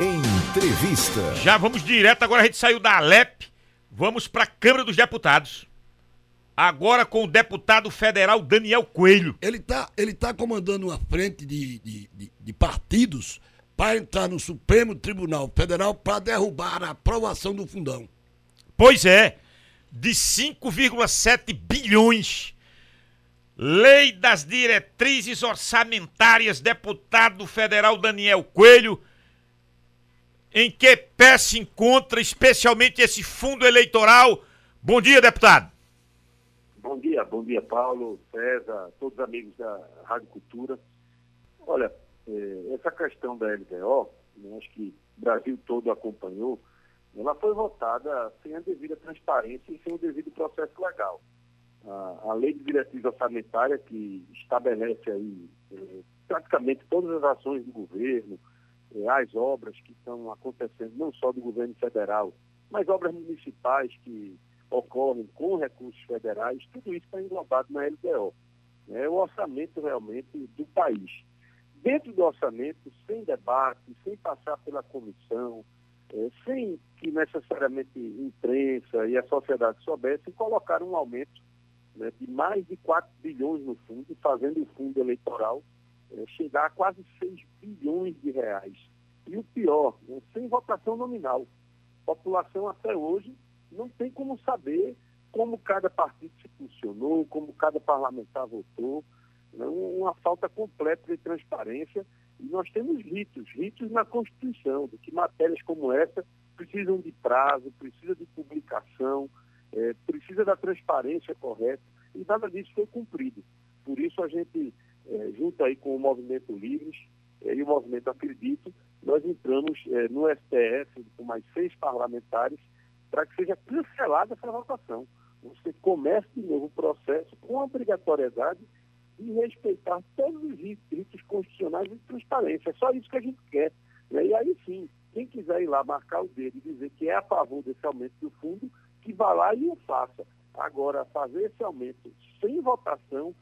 Entrevista. Já vamos direto, agora a gente saiu da Alep, vamos para a Câmara dos Deputados. Agora com o deputado federal Daniel Coelho. Ele está ele tá comandando uma frente de, de, de, de partidos para entrar no Supremo Tribunal Federal para derrubar a aprovação do fundão. Pois é, de 5,7 bilhões. Lei das Diretrizes Orçamentárias, deputado federal Daniel Coelho, em que pé se encontra especialmente esse fundo eleitoral. Bom dia, deputado. Bom dia, bom dia, Paulo, César, todos os amigos da Rádio Cultura. Olha, eh, essa questão da LDO, né, acho que o Brasil todo acompanhou, ela foi votada sem a devida transparência e sem o devido processo legal. A, a lei de diretriz orçamentária que estabelece aí eh, praticamente todas as ações do governo, as obras que estão acontecendo, não só do governo federal, mas obras municipais que ocorrem com recursos federais, tudo isso está englobado na LDO. É o orçamento realmente do país. Dentro do orçamento, sem debate, sem passar pela comissão, é, sem que necessariamente imprensa e a sociedade soubessem, colocar um aumento né, de mais de 4 bilhões no fundo, fazendo o fundo eleitoral é, chegar a quase 6 bilhões de reais. E o pior, né, sem votação nominal. A população até hoje não tem como saber como cada partido se funcionou, como cada parlamentar votou. Né, uma falta completa de transparência. E nós temos ritos, ritos na Constituição, de que matérias como essa precisam de prazo, precisa de publicação, é, precisa da transparência correta, e nada disso foi cumprido. Por isso a gente, é, junto aí com o Movimento Livres é, e o Movimento Acredito, nós entramos é, no STF com mais seis parlamentares para que seja cancelada essa votação. Você comece de novo o processo com a obrigatoriedade de respeitar todos os ritos constitucionais de transparência. É só isso que a gente quer. Né? E aí sim, quem quiser ir lá marcar o dedo e dizer que é a favor desse aumento do fundo, que vá lá e o faça. Agora, fazer esse aumento sem votação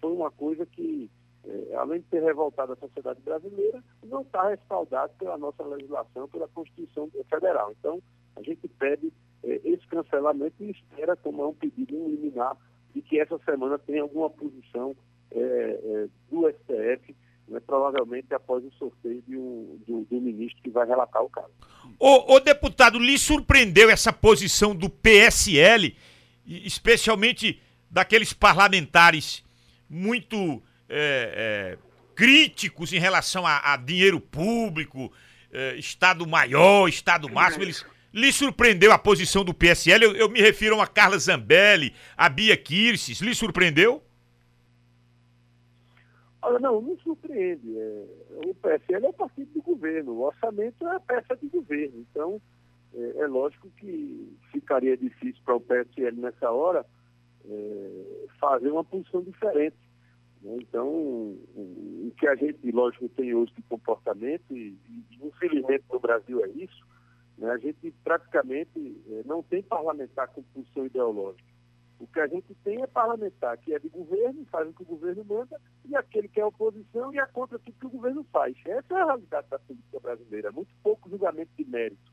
foi uma coisa que, é, além de ter revoltado a sociedade brasileira, não está respaldado pela nossa legislação, pela Constituição Federal. Então, a gente pede é, esse cancelamento e espera tomar um pedido liminar de que essa semana tenha alguma posição é, é, do STF, né, provavelmente após o sorteio um, do, do, ministro que vai relatar o caso. O, o deputado, lhe surpreendeu essa posição do PSL, especialmente daqueles parlamentares muito é, é, críticos em relação a, a dinheiro público, é, Estado maior, Estado máximo, eles lhe surpreendeu a posição do PSL? Eu, eu me refiro a Carla Zambelli, a Bia Kirsis. Lhe surpreendeu? Olha, não, não surpreende. É, o PSL é o partido do governo, o orçamento é a peça de governo. Então, é, é lógico que ficaria difícil para o PSL nessa hora é, fazer uma posição diferente. Né? Então, o que a gente, lógico, tem hoje de comportamento, e, e infelizmente no Brasil é isso, né? A gente praticamente eh, não tem parlamentar com posição ideológica. O que a gente tem é parlamentar que é de governo, faz o que o governo manda, e aquele que é oposição e é contra tudo que o governo faz. Essa é a realidade da política brasileira, muito pouco julgamento de mérito.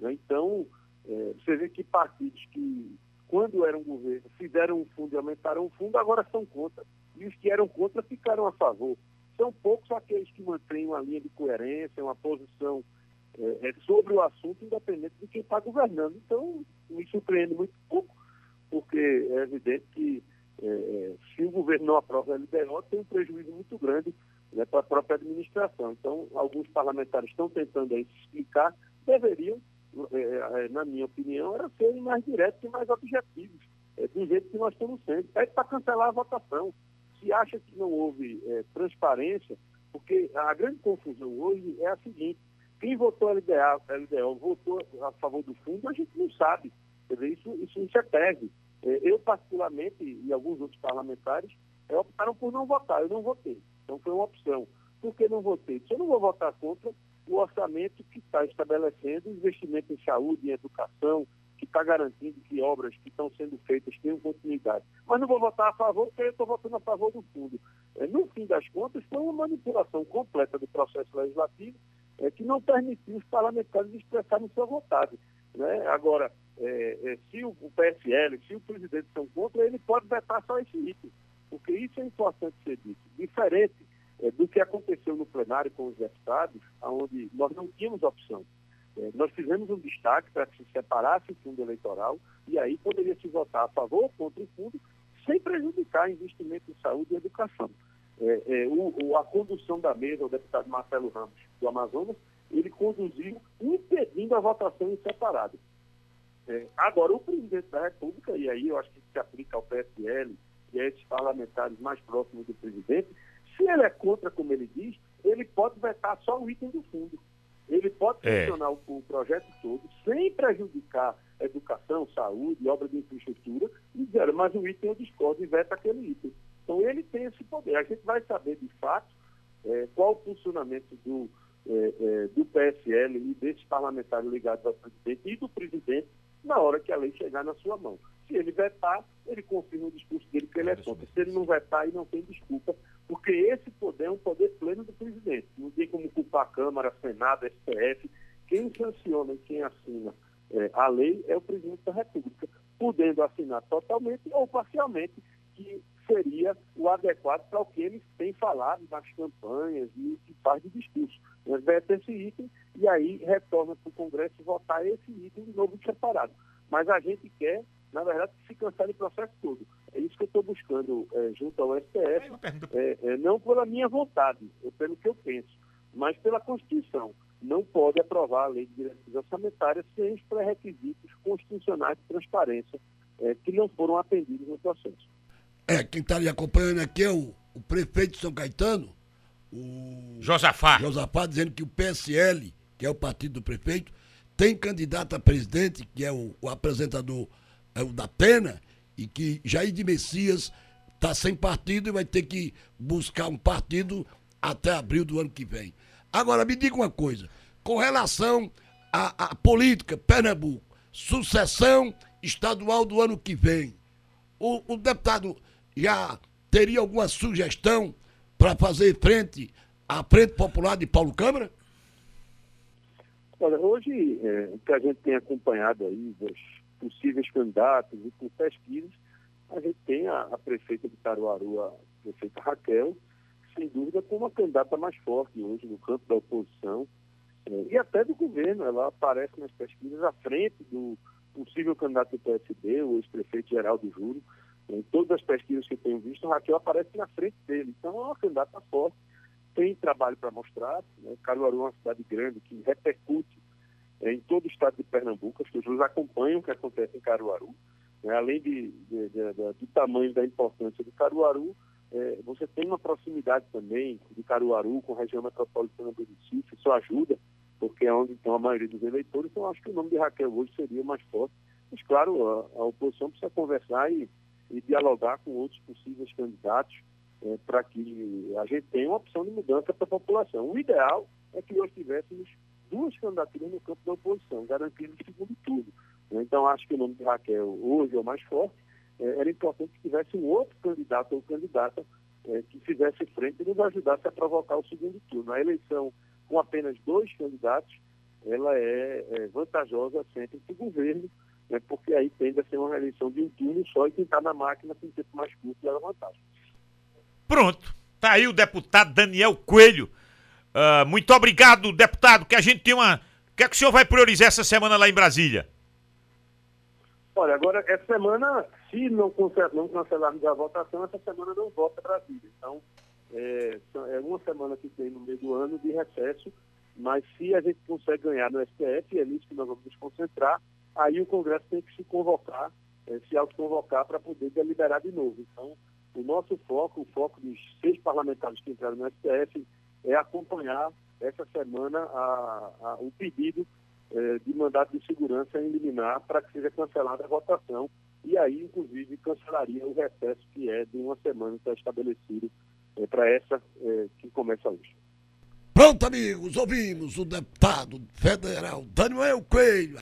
Né? Então, é, você vê que partidos que, quando eram governo, fizeram um fundo e aumentaram o fundo, agora são contra. E os que eram contra ficaram a favor. São poucos aqueles que mantêm uma linha de coerência, uma posição é, sobre o assunto, independente de quem está governando. Então, me surpreende muito pouco, porque é evidente que é, se o governo não aprova a LDO, tem um prejuízo muito grande né, para a própria administração. Então, alguns parlamentares estão tentando aí se explicar, deveriam, na minha opinião, era serem mais diretos e mais objetivos, do jeito que nós estamos sendo. É para cancelar a votação. Se acha que não houve transparência, porque a grande confusão hoje é a seguinte, quem votou LDA, LDO votou a favor do fundo, a gente não sabe. Quer dizer, isso, isso, isso é. É, eu, particularmente, e alguns outros parlamentares, é, optaram por não votar. Eu não votei. Então foi uma opção. Por que não votei? Se eu não vou votar contra orçamento que está estabelecendo investimento em saúde, em educação, que está garantindo que obras que estão sendo feitas tenham continuidade. Mas não vou votar a favor porque eu estou votando a favor do fundo. É, no fim das contas, foi uma manipulação completa do processo legislativo é, que não permitiu os parlamentares expressarem sua vontade. Né? Agora, é, é, se o, o, PSL, se o presidente são contra, ele pode vetar só esse item, porque isso é importante ser dito. Diferente é, do que aconteceu no plenário com os deputados, onde nós não tínhamos opção. É, nós fizemos um destaque para que se separasse o fundo eleitoral e aí poderia se votar a favor ou contra o fundo, sem prejudicar investimento em saúde e educação. É, é, o, a condução da mesa, o deputado Marcelo Ramos, do Amazonas, ele conduziu impedindo a votação em separado. É, agora, o presidente da República, e aí eu acho que se aplica ao PSL e a esses parlamentares mais próximos do presidente, se ele é contra, como ele diz, ele pode vetar só o item do fundo. Ele pode funcionar é. o, o, projeto todo sem prejudicar educação, saúde, obra de infraestrutura, e dizer, mas o item eu discordo e veta aquele item. Então ele tem esse poder. A gente vai saber de fato é, qual o funcionamento do, é, é do PSL e desses parlamentares ligados ao presidente e do presidente na hora que a lei chegar na sua mão. Se ele vetar, ele confirma o discurso dele que ele é contra. Se ele não vetar, aí não tem desculpa, porque esse poder é um poder pleno do presidente. Não tem como culpar a Câmara, Senado, STF. Quem sanciona e quem assina é, a lei é o presidente da República, podendo assinar totalmente ou parcialmente, que seria o adequado para o que eles têm falado nas campanhas e que faz de discurso. Mas veta esse item e aí retorna para o Congresso votar esse item de novo separado. Mas a gente quer, na verdade, se cancele o processo todo. É isso que eu estou buscando é, junto ao STF, é, é, não pela minha vontade, é pelo que eu penso, mas pela Constituição. Não pode aprovar a lei de diretrizes orçamentárias sem os pré-requisitos constitucionais de transparência é, que não foram atendidos no processo. É, quem está ali acompanhando aqui é o, o prefeito de São Caetano, o Josafá. Josafá, dizendo que o PSL, que é o partido do prefeito, tem candidato a presidente, que é o, o apresentador é o da Pena, e que Jair de Messias está sem partido e vai ter que buscar um partido até abril do ano que vem. Agora, me diga uma coisa, com relação à, à política Pernambuco, sucessão estadual do ano que vem, o, o deputado já teria alguma sugestão para fazer frente à Frente Popular de Paulo Câmara? Olha, hoje, é, o que a gente tem acompanhado aí dos possíveis candidatos e por pesquisas, a gente tem a, a prefeita de Caruaru, a prefeita Raquel, sem dúvida como a candidata mais forte hoje no campo da oposição é, e até do governo. Ela aparece nas pesquisas à frente do possível candidato do PSD, o ex-prefeito Geraldo Júlio. Em todas as pesquisas que eu tenho visto, Raquel aparece na frente dele. Então é uma candidata forte, tem trabalho para mostrar. Né? Caruaru é uma cidade grande que repercute em todo o estado de Pernambuco. As pessoas acompanham o que acontece em Caruaru. Né? Além de, de, de, do tamanho da importância de Caruaru, é, você tem uma proximidade também de Caruaru com a região metropolitana do Recife, isso ajuda, porque é onde estão a maioria dos eleitores, então acho que o nome de Raquel hoje seria mais forte. Mas, claro, a, a oposição precisa conversar e e dialogar com outros possíveis candidatos é, para que a gente tenha uma opção de mudança para a população. O ideal é que nós tivéssemos duas candidaturas no campo da oposição, garantindo o segundo turno. Então, acho que o nome de Raquel hoje é o mais forte. É, era importante que tivesse um outro candidato ou candidata é, que fizesse frente e nos ajudasse a provocar o segundo turno. A eleição com apenas dois candidatos, ela é, é vantajosa sempre para o governo, né, porque aí tende a ser uma eleição de um turno só e quem está na máquina tem tempo mais curto leva vantagem. Pronto. Tá aí o deputado Daniel Coelho. Uh, muito obrigado, deputado, que a gente tem uma. O que é que o senhor vai priorizar essa semana lá em Brasília? Olha, agora, essa semana, se não, não cancelarmos a votação, essa semana não volta Brasília. Então, é, é uma semana que tem no meio do ano de recesso, mas se a gente consegue ganhar no STF, é nisso que nós vamos nos concentrar, aí o Congresso tem que se convocar, é, se autoconvocar para poder deliberar de novo. Então, o nosso foco, o foco dos seis parlamentares que entraram no STF, é acompanhar essa semana a, a, o pedido é, de mandato de segurança em liminar para que seja cancelada a votação e aí, inclusive, cancelaria o recesso que é de uma semana que está estabelecido é, para essa é, que começa hoje. Pronto, amigos, ouvimos o deputado federal Daniel Coelho.